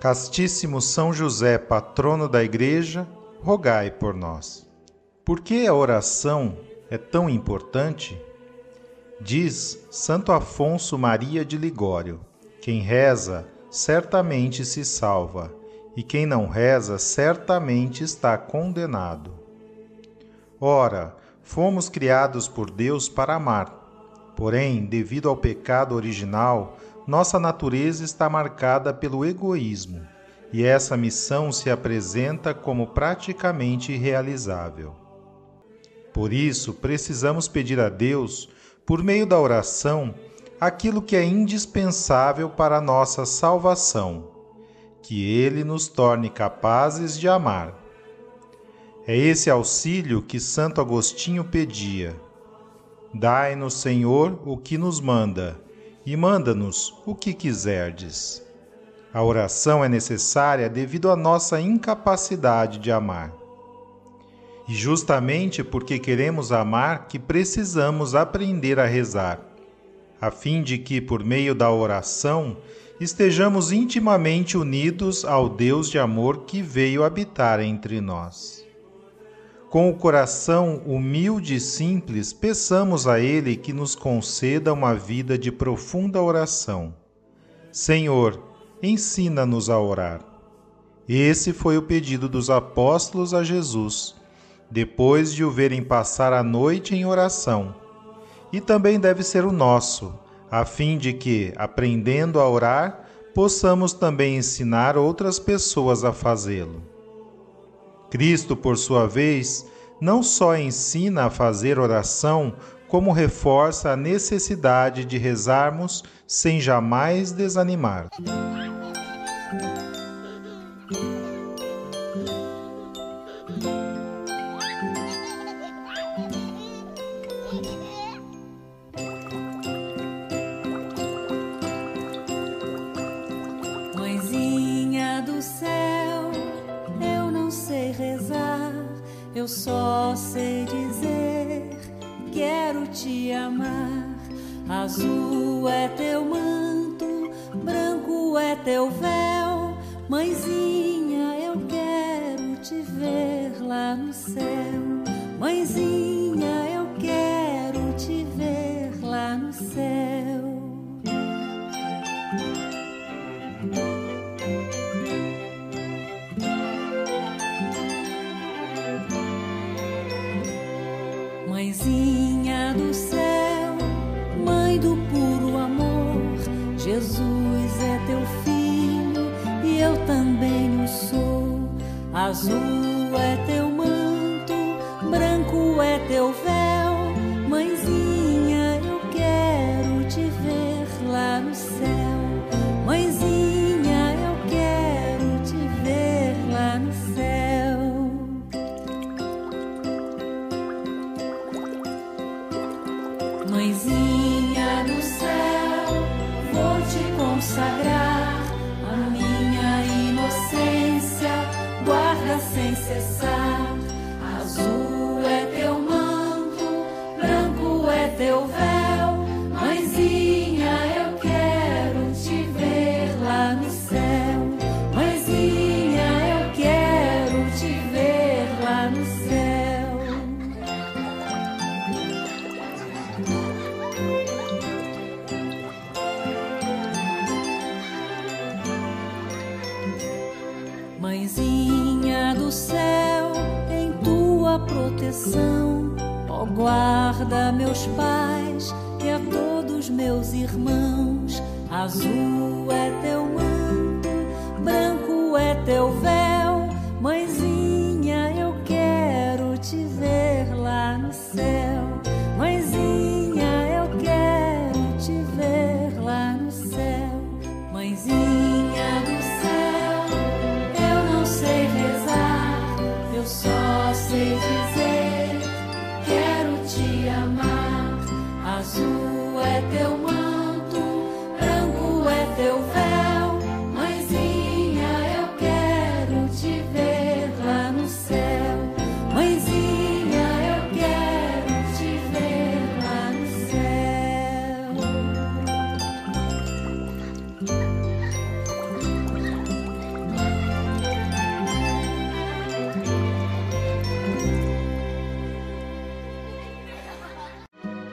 Castíssimo São José, patrono da Igreja, rogai por nós. Por que a oração é tão importante? Diz Santo Afonso Maria de Ligório: quem reza certamente se salva, e quem não reza certamente está condenado. Ora, fomos criados por Deus para amar. Porém, devido ao pecado original, nossa natureza está marcada pelo egoísmo, e essa missão se apresenta como praticamente irrealizável. Por isso, precisamos pedir a Deus, por meio da oração, aquilo que é indispensável para a nossa salvação, que Ele nos torne capazes de amar. É esse auxílio que Santo Agostinho pedia. Dai-nos, Senhor, o que nos manda e manda-nos o que quiserdes. A oração é necessária devido à nossa incapacidade de amar. E justamente porque queremos amar que precisamos aprender a rezar, a fim de que, por meio da oração, estejamos intimamente unidos ao Deus de amor que veio habitar entre nós. Com o coração humilde e simples, peçamos a Ele que nos conceda uma vida de profunda oração. Senhor, ensina-nos a orar. Esse foi o pedido dos apóstolos a Jesus, depois de o verem passar a noite em oração. E também deve ser o nosso, a fim de que, aprendendo a orar, possamos também ensinar outras pessoas a fazê-lo. Cristo, por sua vez, não só ensina a fazer oração, como reforça a necessidade de rezarmos sem jamais desanimar. Só sei dizer: quero te amar. Azul é teu manto, branco é teu véu, mãezinha, eu quero te ver lá no céu. Mãezinha, Mãezinha do céu, mãe do puro amor, Jesus é teu filho e eu também o sou. Azul guarda meus pais e a todos meus irmãos. Azul é teu manto, branco é teu véu, mãezinha,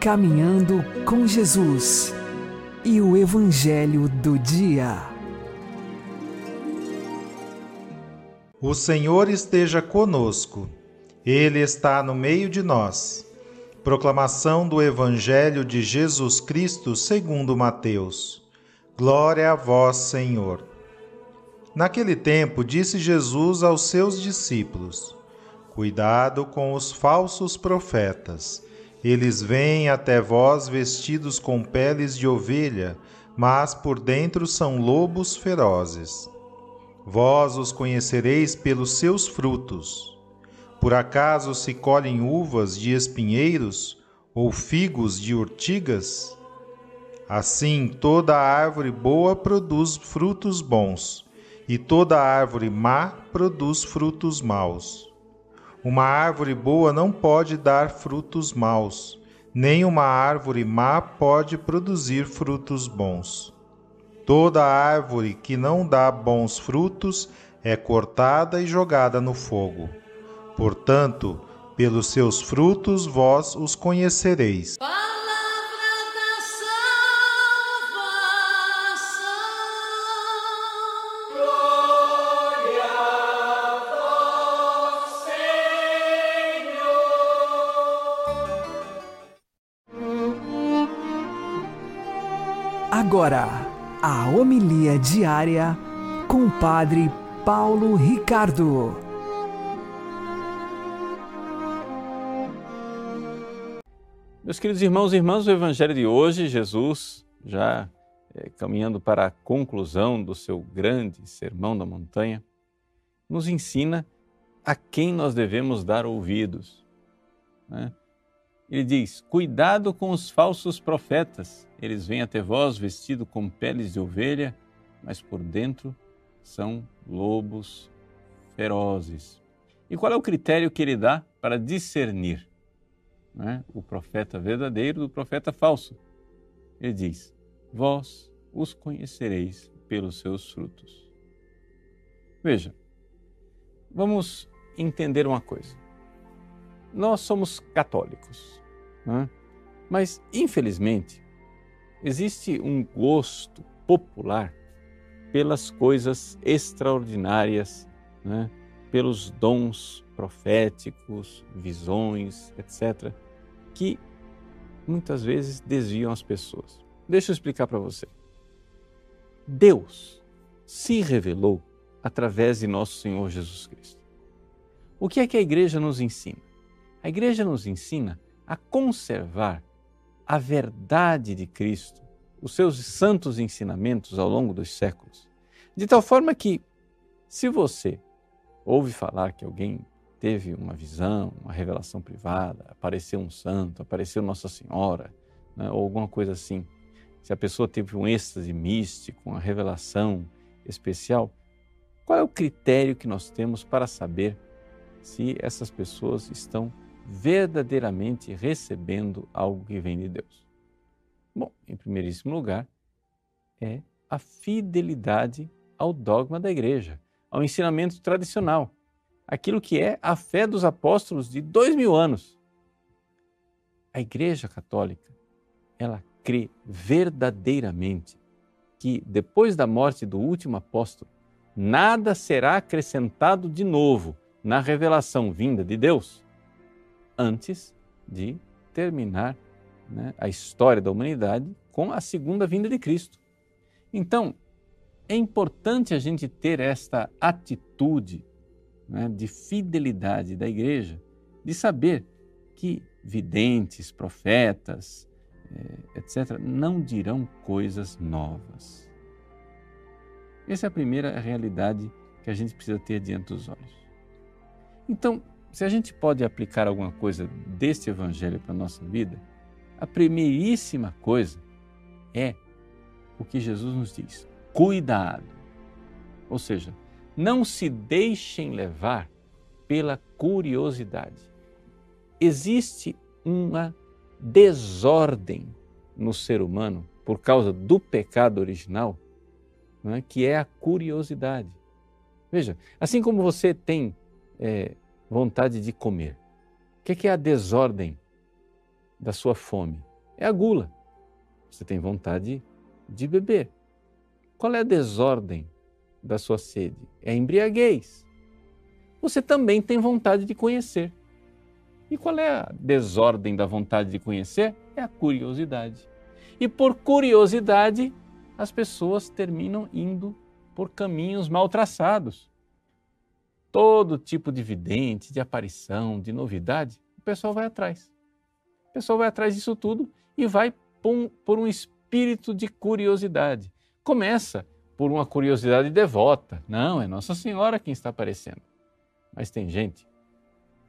Caminhando com Jesus e o Evangelho do Dia. O Senhor esteja conosco, Ele está no meio de nós. Proclamação do Evangelho de Jesus Cristo segundo Mateus. Glória a vós, Senhor. Naquele tempo, disse Jesus aos seus discípulos: Cuidado com os falsos profetas. Eles vêm até vós vestidos com peles de ovelha, mas por dentro são lobos ferozes. Vós os conhecereis pelos seus frutos. Por acaso se colhem uvas de espinheiros ou figos de urtigas? Assim, toda árvore boa produz frutos bons, e toda árvore má produz frutos maus. Uma árvore boa não pode dar frutos maus, nem uma árvore má pode produzir frutos bons. Toda árvore que não dá bons frutos é cortada e jogada no fogo. Portanto, pelos seus frutos vós os conhecereis. Agora, a homilia diária com o Padre Paulo Ricardo. Meus queridos irmãos e irmãs, o Evangelho de hoje, Jesus, já eh, caminhando para a conclusão do seu grande sermão da montanha, nos ensina a quem nós devemos dar ouvidos. né? Ele diz: Cuidado com os falsos profetas, eles vêm até vós vestidos com peles de ovelha, mas por dentro são lobos ferozes. E qual é o critério que ele dá para discernir? né, o profeta verdadeiro do profeta falso. Ele diz: Vós os conhecereis pelos seus frutos. Veja, vamos entender uma coisa. Nós somos católicos, né? mas infelizmente existe um gosto popular pelas coisas extraordinárias, né? pelos dons proféticos, visões, etc que muitas vezes desviam as pessoas. Deixa eu explicar para você. Deus se revelou através de nosso Senhor Jesus Cristo. O que é que a igreja nos ensina? A igreja nos ensina a conservar a verdade de Cristo, os seus santos ensinamentos ao longo dos séculos, de tal forma que, se você ouve falar que alguém teve uma visão, uma revelação privada, apareceu um santo, apareceu Nossa Senhora, né, ou alguma coisa assim. Se a pessoa teve um êxtase místico, uma revelação especial, qual é o critério que nós temos para saber se essas pessoas estão verdadeiramente recebendo algo que vem de Deus? Bom, em primeiríssimo lugar, é a fidelidade ao dogma da igreja, ao ensinamento tradicional aquilo que é a fé dos apóstolos de dois mil anos. A Igreja Católica, ela crê verdadeiramente que depois da morte do último apóstolo, nada será acrescentado de novo na revelação vinda de Deus, antes de terminar né, a história da humanidade com a segunda vinda de Cristo. Então, é importante a gente ter esta atitude né, de fidelidade da igreja, de saber que videntes, profetas, eh, etc., não dirão coisas novas. Essa é a primeira realidade que a gente precisa ter diante dos olhos. Então, se a gente pode aplicar alguma coisa deste Evangelho para a nossa vida, a primeiríssima coisa é o que Jesus nos diz: cuidado. Ou seja, não se deixem levar pela curiosidade. Existe uma desordem no ser humano por causa do pecado original, é? que é a curiosidade. Veja, assim como você tem é, vontade de comer, o que é a desordem da sua fome? É a gula. Você tem vontade de beber. Qual é a desordem da sua sede? É a embriaguez. Você também tem vontade de conhecer. E qual é a desordem da vontade de conhecer? É a curiosidade. E por curiosidade, as pessoas terminam indo por caminhos mal traçados. Todo tipo de vidente, de aparição, de novidade, o pessoal vai atrás. O pessoal vai atrás disso tudo e vai por um espírito de curiosidade. Começa por uma curiosidade devota. Não, é Nossa Senhora quem está aparecendo. Mas tem gente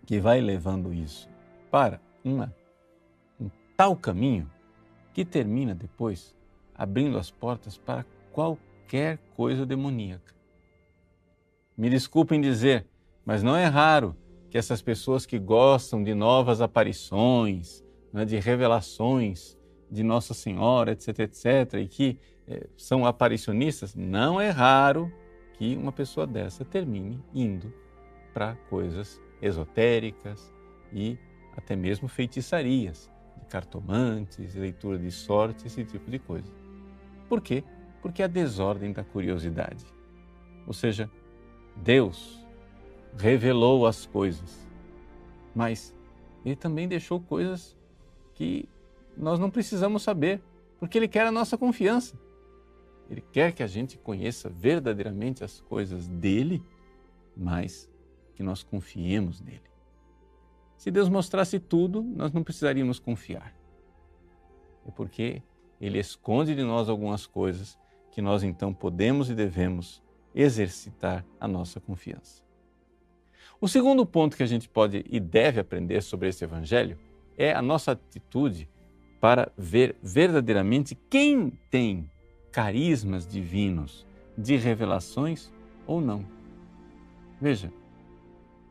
que vai levando isso para uma, um tal caminho que termina depois abrindo as portas para qualquer coisa demoníaca. Me desculpem dizer, mas não é raro que essas pessoas que gostam de novas aparições, né, de revelações, de Nossa Senhora, etc, etc, e que eh, são aparicionistas, não é raro que uma pessoa dessa termine indo para coisas esotéricas e até mesmo feitiçarias, de cartomantes, leitura de sorte, esse tipo de coisa. Por quê? Porque a desordem da curiosidade. Ou seja, Deus revelou as coisas, mas Ele também deixou coisas que nós não precisamos saber, porque Ele quer a nossa confiança. Ele quer que a gente conheça verdadeiramente as coisas dele, mas que nós confiemos nele. Se Deus mostrasse tudo, nós não precisaríamos confiar. É porque Ele esconde de nós algumas coisas que nós então podemos e devemos exercitar a nossa confiança. O segundo ponto que a gente pode e deve aprender sobre esse Evangelho é a nossa atitude para ver verdadeiramente quem tem carismas divinos de revelações ou não. Veja,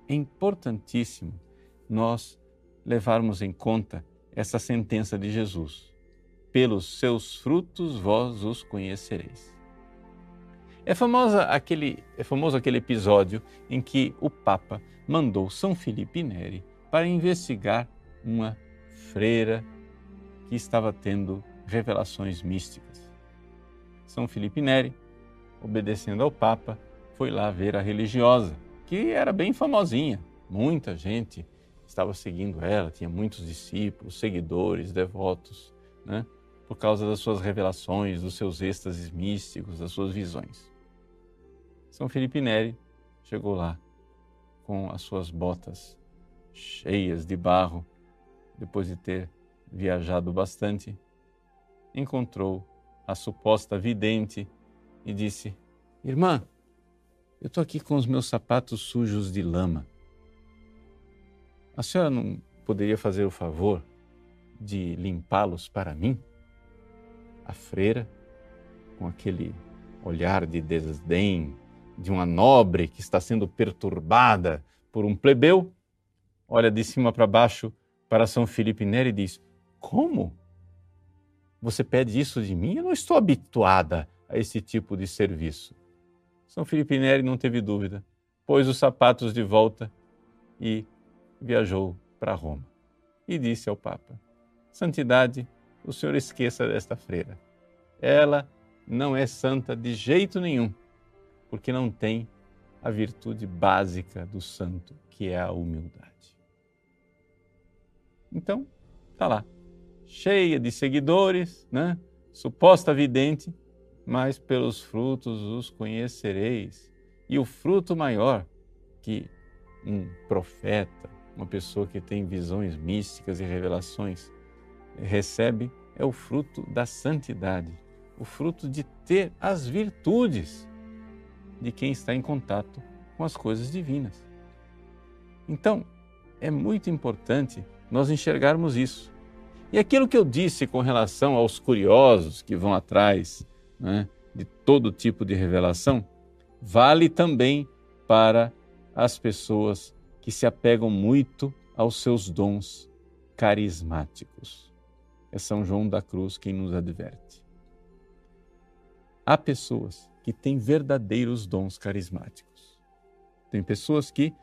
é importantíssimo nós levarmos em conta essa sentença de Jesus: pelos seus frutos vós os conhecereis. É, famosa aquele, é famoso aquele episódio em que o Papa mandou São Felipe Neri para investigar uma freira que estava tendo revelações místicas. São Felipe Neri, obedecendo ao Papa, foi lá ver a religiosa, que era bem famosinha, muita gente estava seguindo ela, tinha muitos discípulos, seguidores, devotos, né? por causa das suas revelações, dos seus êxtases místicos, das suas visões. São Felipe Neri chegou lá com as suas botas cheias de barro, depois de ter viajado bastante, encontrou a suposta vidente e disse: Irmã, eu estou aqui com os meus sapatos sujos de lama. A senhora não poderia fazer o favor de limpá-los para mim? A freira, com aquele olhar de desdém de uma nobre que está sendo perturbada por um plebeu, olha de cima para baixo para São Felipe Neri e diz: como? Você pede isso de mim? Eu não estou habituada a esse tipo de serviço. São Felipe Neri não teve dúvida, pôs os sapatos de volta e viajou para Roma. E disse ao Papa: Santidade, o senhor esqueça desta freira. Ela não é santa de jeito nenhum, porque não tem a virtude básica do santo, que é a humildade. Então, tá lá, cheia de seguidores, né? Suposta vidente, mas pelos frutos os conhecereis. E o fruto maior que um profeta, uma pessoa que tem visões místicas e revelações, recebe é o fruto da santidade, o fruto de ter as virtudes de quem está em contato com as coisas divinas. Então, é muito importante nós enxergarmos isso. E aquilo que eu disse com relação aos curiosos que vão atrás né, de todo tipo de revelação, vale também para as pessoas que se apegam muito aos seus dons carismáticos. É São João da Cruz quem nos adverte. Há pessoas que têm verdadeiros dons carismáticos. Tem pessoas que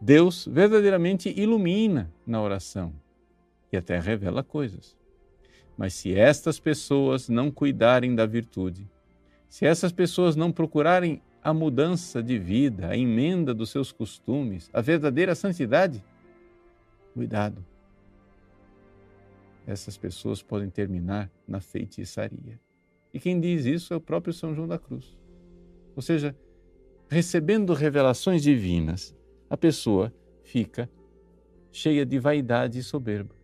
Deus verdadeiramente ilumina na oração e até revela coisas. Mas se estas pessoas não cuidarem da virtude, se essas pessoas não procurarem a mudança de vida, a emenda dos seus costumes, a verdadeira santidade, cuidado. Essas pessoas podem terminar na feitiçaria. E quem diz isso é o próprio São João da Cruz. Ou seja, recebendo revelações divinas, a pessoa fica cheia de vaidade e soberba.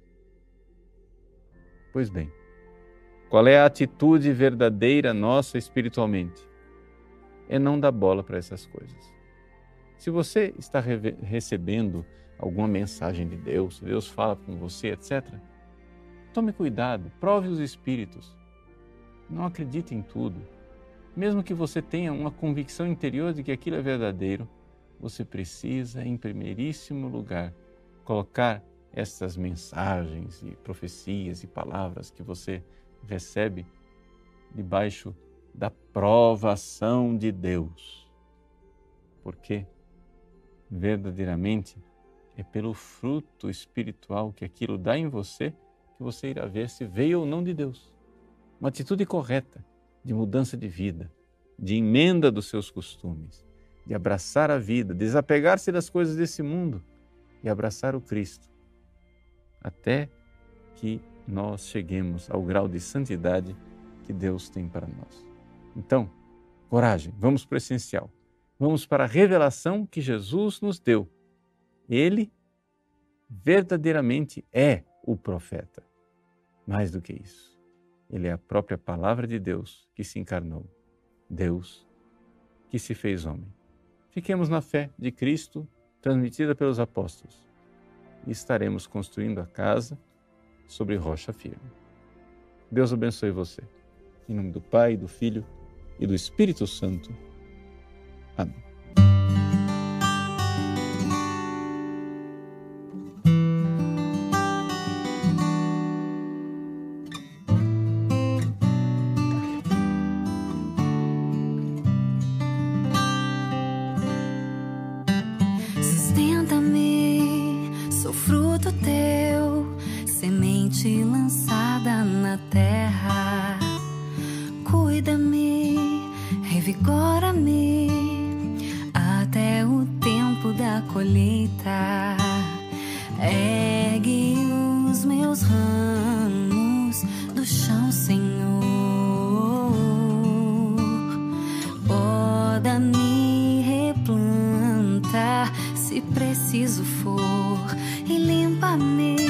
Pois bem, qual é a atitude verdadeira nossa espiritualmente? é não dar bola para essas coisas. Se você está recebendo alguma mensagem de Deus, Deus fala com você, etc., tome cuidado, prove os espíritos. Não acredite em tudo. Mesmo que você tenha uma convicção interior de que aquilo é verdadeiro, você precisa, em primeiríssimo lugar, colocar essas mensagens e profecias e palavras que você recebe debaixo da provação de Deus. Porque verdadeiramente é pelo fruto espiritual que aquilo dá em você que você irá ver se veio ou não de Deus. Uma atitude correta de mudança de vida, de emenda dos seus costumes, de abraçar a vida, desapegar-se das coisas desse mundo e abraçar o Cristo, até que nós cheguemos ao grau de santidade que Deus tem para nós. Então, coragem, vamos para o essencial. Vamos para a revelação que Jesus nos deu. Ele verdadeiramente é o profeta. Mais do que isso, ele é a própria palavra de Deus que se encarnou. Deus que se fez homem. Fiquemos na fé de Cristo transmitida pelos apóstolos e estaremos construindo a casa sobre rocha firme. Deus abençoe você. Em nome do Pai, do Filho e do Espírito Santo. Amém. 伴你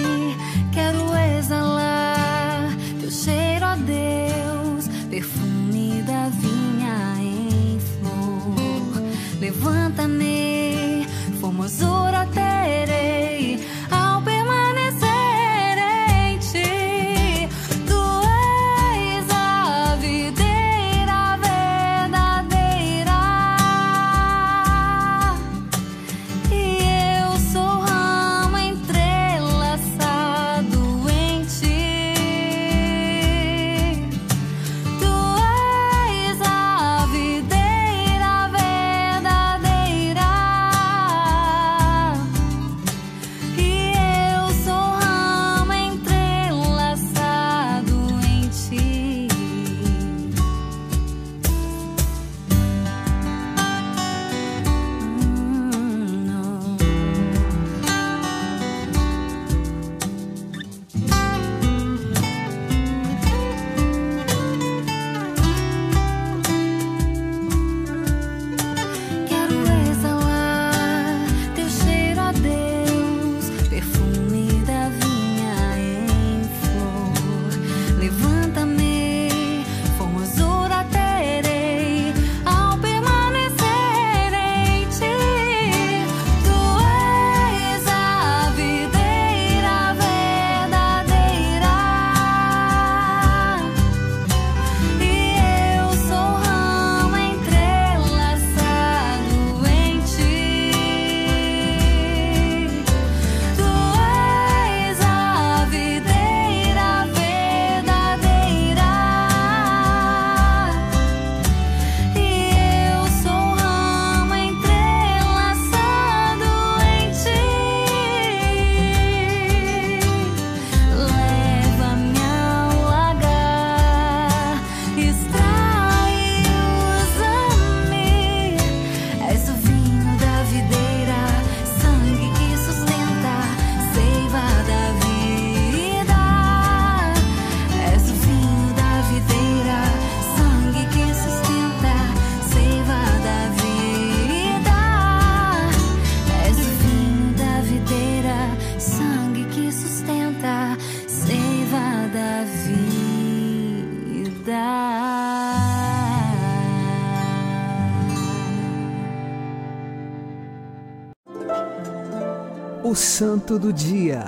O Santo do Dia,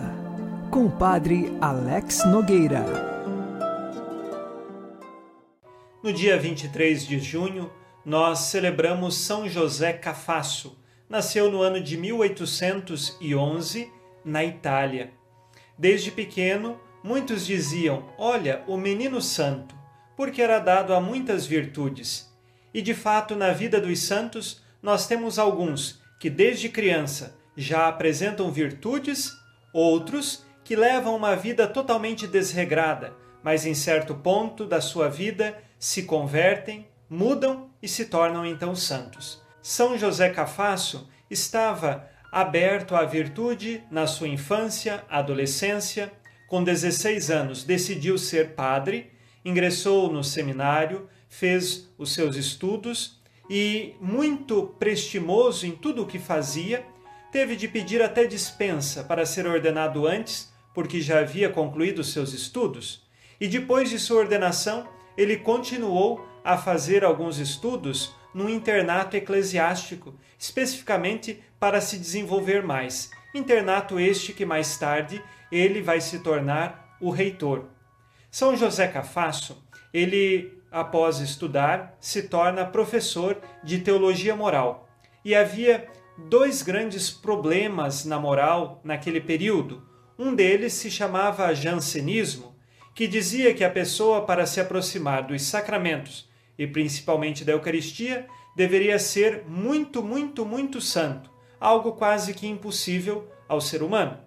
com o Padre Alex Nogueira. No dia 23 de junho, nós celebramos São José Cafasso. Nasceu no ano de 1811 na Itália. Desde pequeno, muitos diziam: Olha, o menino santo, porque era dado a muitas virtudes. E de fato, na vida dos santos, nós temos alguns que desde criança já apresentam virtudes, outros que levam uma vida totalmente desregrada, mas em certo ponto da sua vida se convertem, mudam e se tornam então santos. São José Cafasso estava aberto à virtude na sua infância, adolescência. Com 16 anos, decidiu ser padre, ingressou no seminário, fez os seus estudos e, muito prestimoso em tudo o que fazia, teve de pedir até dispensa para ser ordenado antes, porque já havia concluído seus estudos. E depois de sua ordenação, ele continuou a fazer alguns estudos num internato eclesiástico, especificamente para se desenvolver mais. Internato este que mais tarde ele vai se tornar o reitor. São José Cafasso, ele, após estudar, se torna professor de teologia moral. E havia dois grandes problemas na moral naquele período. Um deles se chamava jansenismo, que dizia que a pessoa, para se aproximar dos sacramentos e principalmente da Eucaristia, deveria ser muito, muito, muito santo, algo quase que impossível ao ser humano.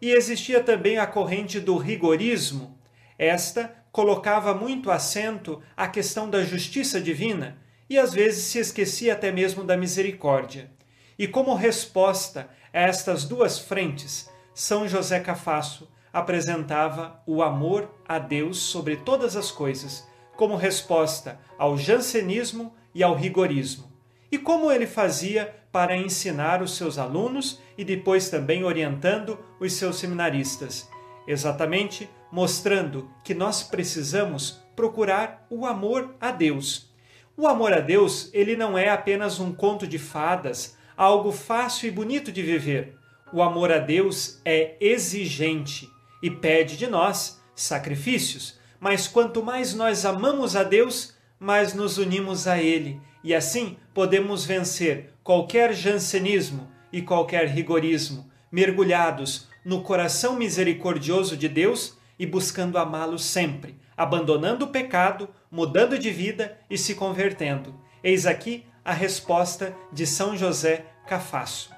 E existia também a corrente do rigorismo. Esta colocava muito acento à questão da justiça divina e às vezes se esquecia até mesmo da misericórdia. E como resposta a estas duas frentes, São José Cafasso apresentava o amor a Deus sobre todas as coisas, como resposta ao jansenismo e ao rigorismo. E como ele fazia para ensinar os seus alunos e depois também orientando os seus seminaristas? Exatamente mostrando que nós precisamos procurar o amor a Deus. O amor a Deus, ele não é apenas um conto de fadas, algo fácil e bonito de viver. O amor a Deus é exigente e pede de nós sacrifícios. Mas quanto mais nós amamos a Deus, mais nos unimos a Ele e assim podemos vencer qualquer jansenismo e qualquer rigorismo, mergulhados no coração misericordioso de Deus e buscando amá-lo sempre, abandonando o pecado, mudando de vida e se convertendo. Eis aqui a resposta de São José Cafasso.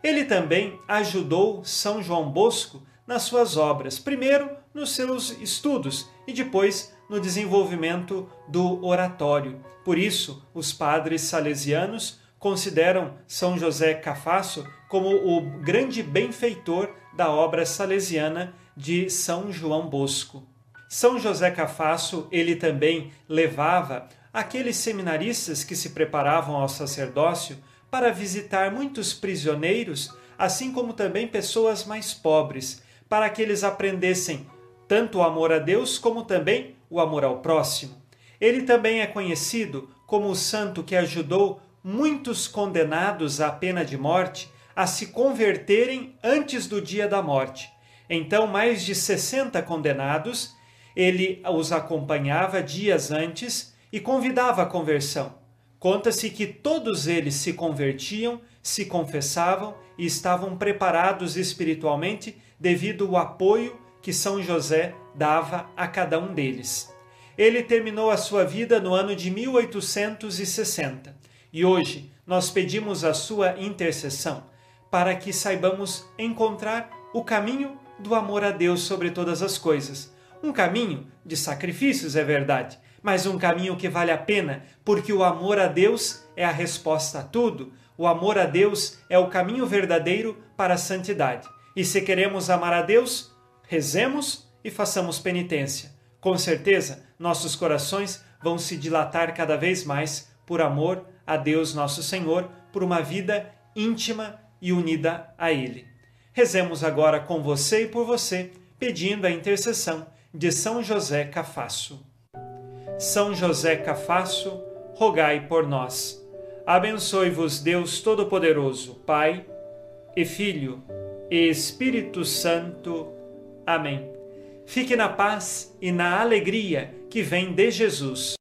Ele também ajudou São João Bosco nas suas obras, primeiro nos seus estudos e depois no desenvolvimento do oratório. Por isso, os padres salesianos consideram São José Cafasso como o grande benfeitor da obra salesiana de São João Bosco. São José Cafasso, ele também levava aqueles seminaristas que se preparavam ao sacerdócio para visitar muitos prisioneiros, assim como também pessoas mais pobres, para que eles aprendessem tanto o amor a Deus como também o amor ao próximo. Ele também é conhecido como o santo que ajudou muitos condenados à pena de morte a se converterem antes do dia da morte. Então, mais de 60 condenados, ele os acompanhava dias antes e convidava à conversão. Conta-se que todos eles se convertiam, se confessavam e estavam preparados espiritualmente devido ao apoio que São José dava a cada um deles. Ele terminou a sua vida no ano de 1860 e hoje nós pedimos a sua intercessão para que saibamos encontrar o caminho do amor a Deus sobre todas as coisas. Um caminho de sacrifícios, é verdade, mas um caminho que vale a pena, porque o amor a Deus é a resposta a tudo. O amor a Deus é o caminho verdadeiro para a santidade. E se queremos amar a Deus, rezemos e façamos penitência. Com certeza, nossos corações vão se dilatar cada vez mais por amor a Deus nosso Senhor, por uma vida íntima e unida a Ele. Rezemos agora com você e por você, pedindo a intercessão de São José Cafasso. São José Cafasso, rogai por nós. Abençoe-vos Deus Todo-Poderoso, Pai e Filho Espírito Santo. Amém. Fique na paz e na alegria que vem de Jesus.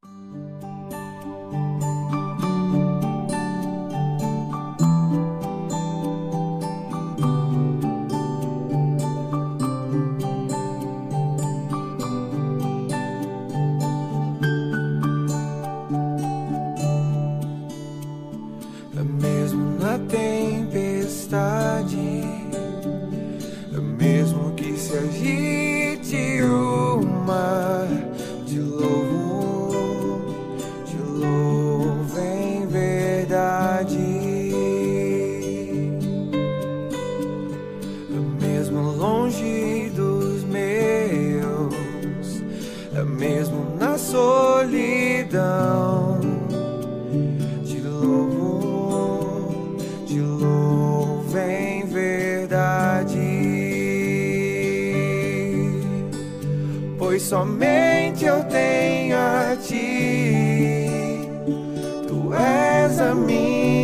És a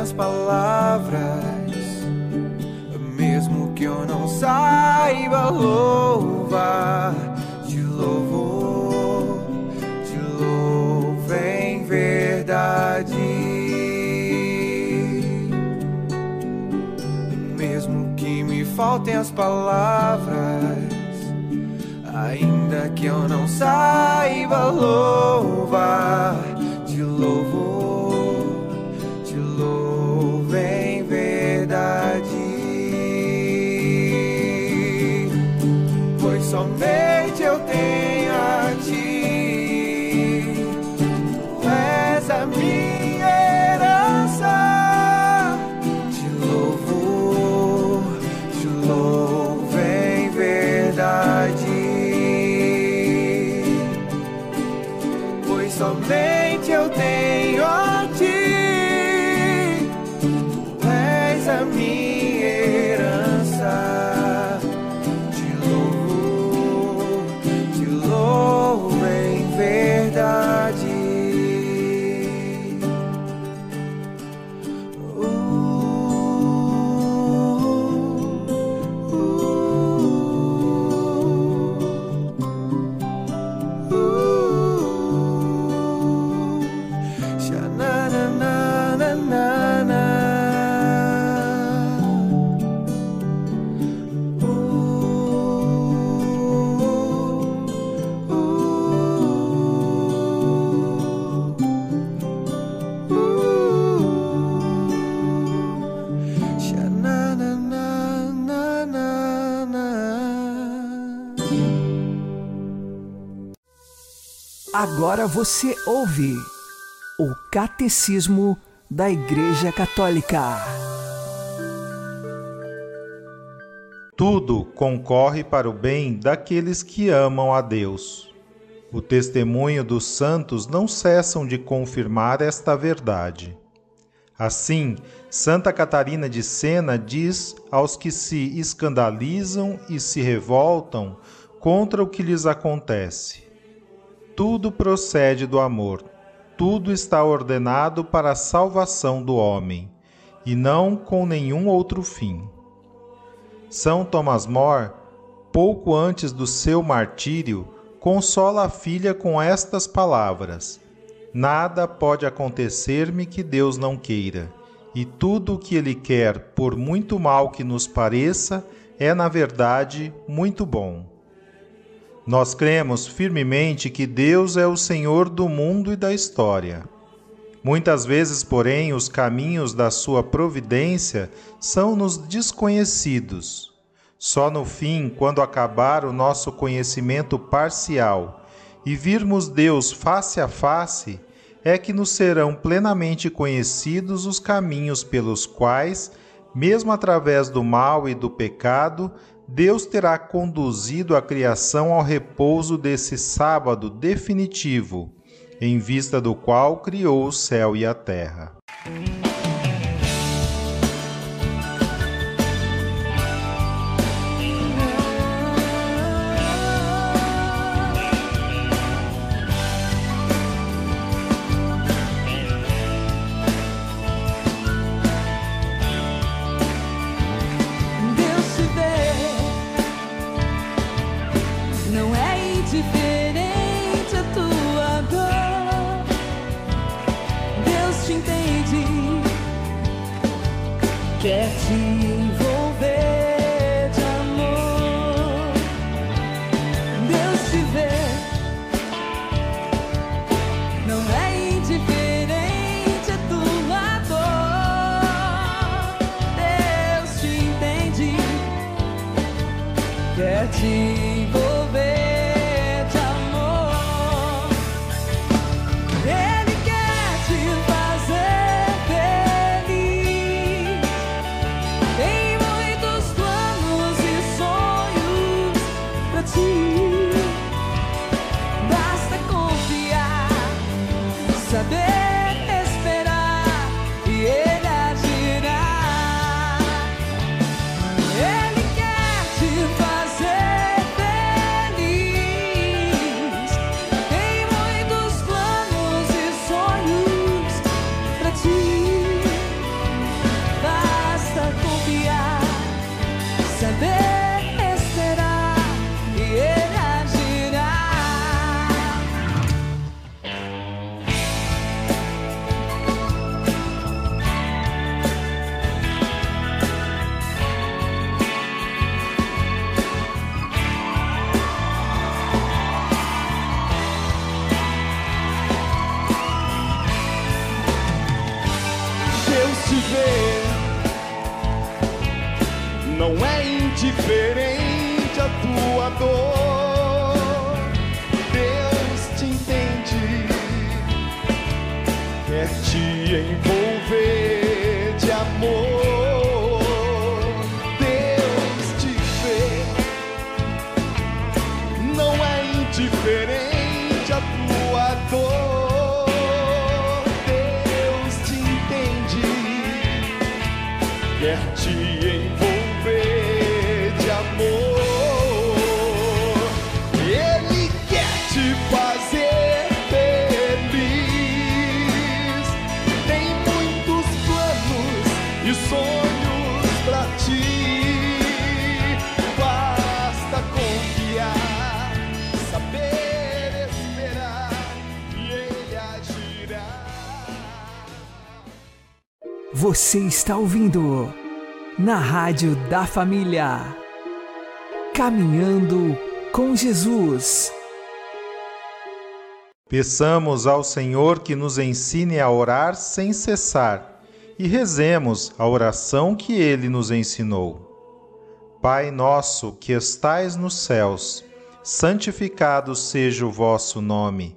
faltem as palavras, mesmo que eu não saiba louvar, te louvo, te louvo em verdade. Mesmo que me faltem as palavras, ainda que eu não saiba louvar, Agora você ouve o Catecismo da Igreja Católica. Tudo concorre para o bem daqueles que amam a Deus. O testemunho dos santos não cessam de confirmar esta verdade. Assim, Santa Catarina de Sena diz aos que se escandalizam e se revoltam contra o que lhes acontece: tudo procede do amor, tudo está ordenado para a salvação do homem, e não com nenhum outro fim. São Tomás More, pouco antes do seu martírio, consola a filha com estas palavras: Nada pode acontecer-me que Deus não queira, e tudo o que Ele quer, por muito mal que nos pareça, é na verdade muito bom. Nós cremos firmemente que Deus é o Senhor do mundo e da história. Muitas vezes, porém, os caminhos da sua providência são-nos desconhecidos. Só no fim, quando acabar o nosso conhecimento parcial e virmos Deus face a face, é que nos serão plenamente conhecidos os caminhos pelos quais, mesmo através do mal e do pecado, Deus terá conduzido a criação ao repouso desse sábado definitivo, em vista do qual criou o céu e a terra. quer te. Salvador. Você está ouvindo na Rádio da Família. Caminhando com Jesus. Peçamos ao Senhor que nos ensine a orar sem cessar e rezemos a oração que ele nos ensinou. Pai nosso que estais nos céus, santificado seja o vosso nome.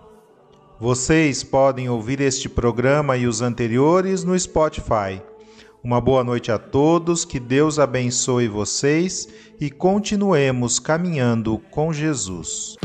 Vocês podem ouvir este programa e os anteriores no Spotify. Uma boa noite a todos, que Deus abençoe vocês e continuemos caminhando com Jesus.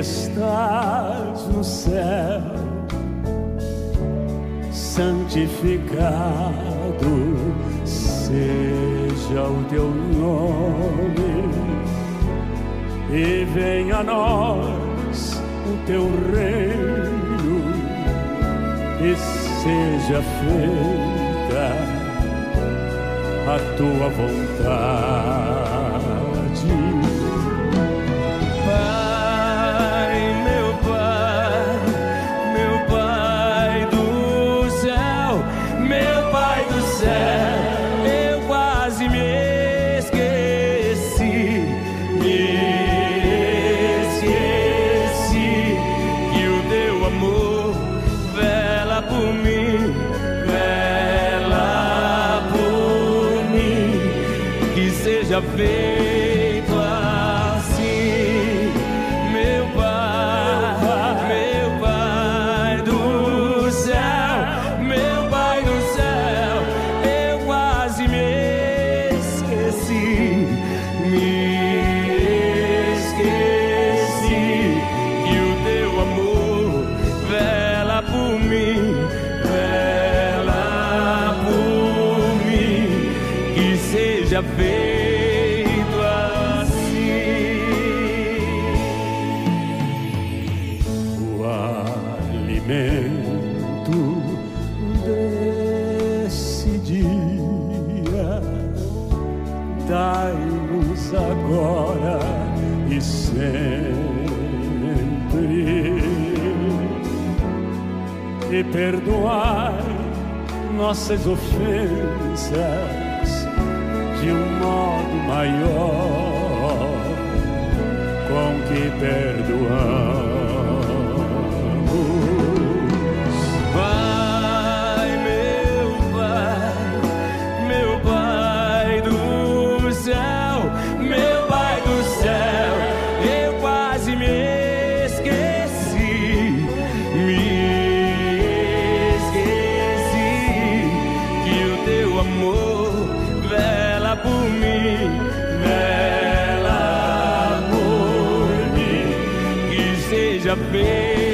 Estás no céu, santificado seja o teu nome e venha a nós o teu reino e seja feita a tua vontade deixes cair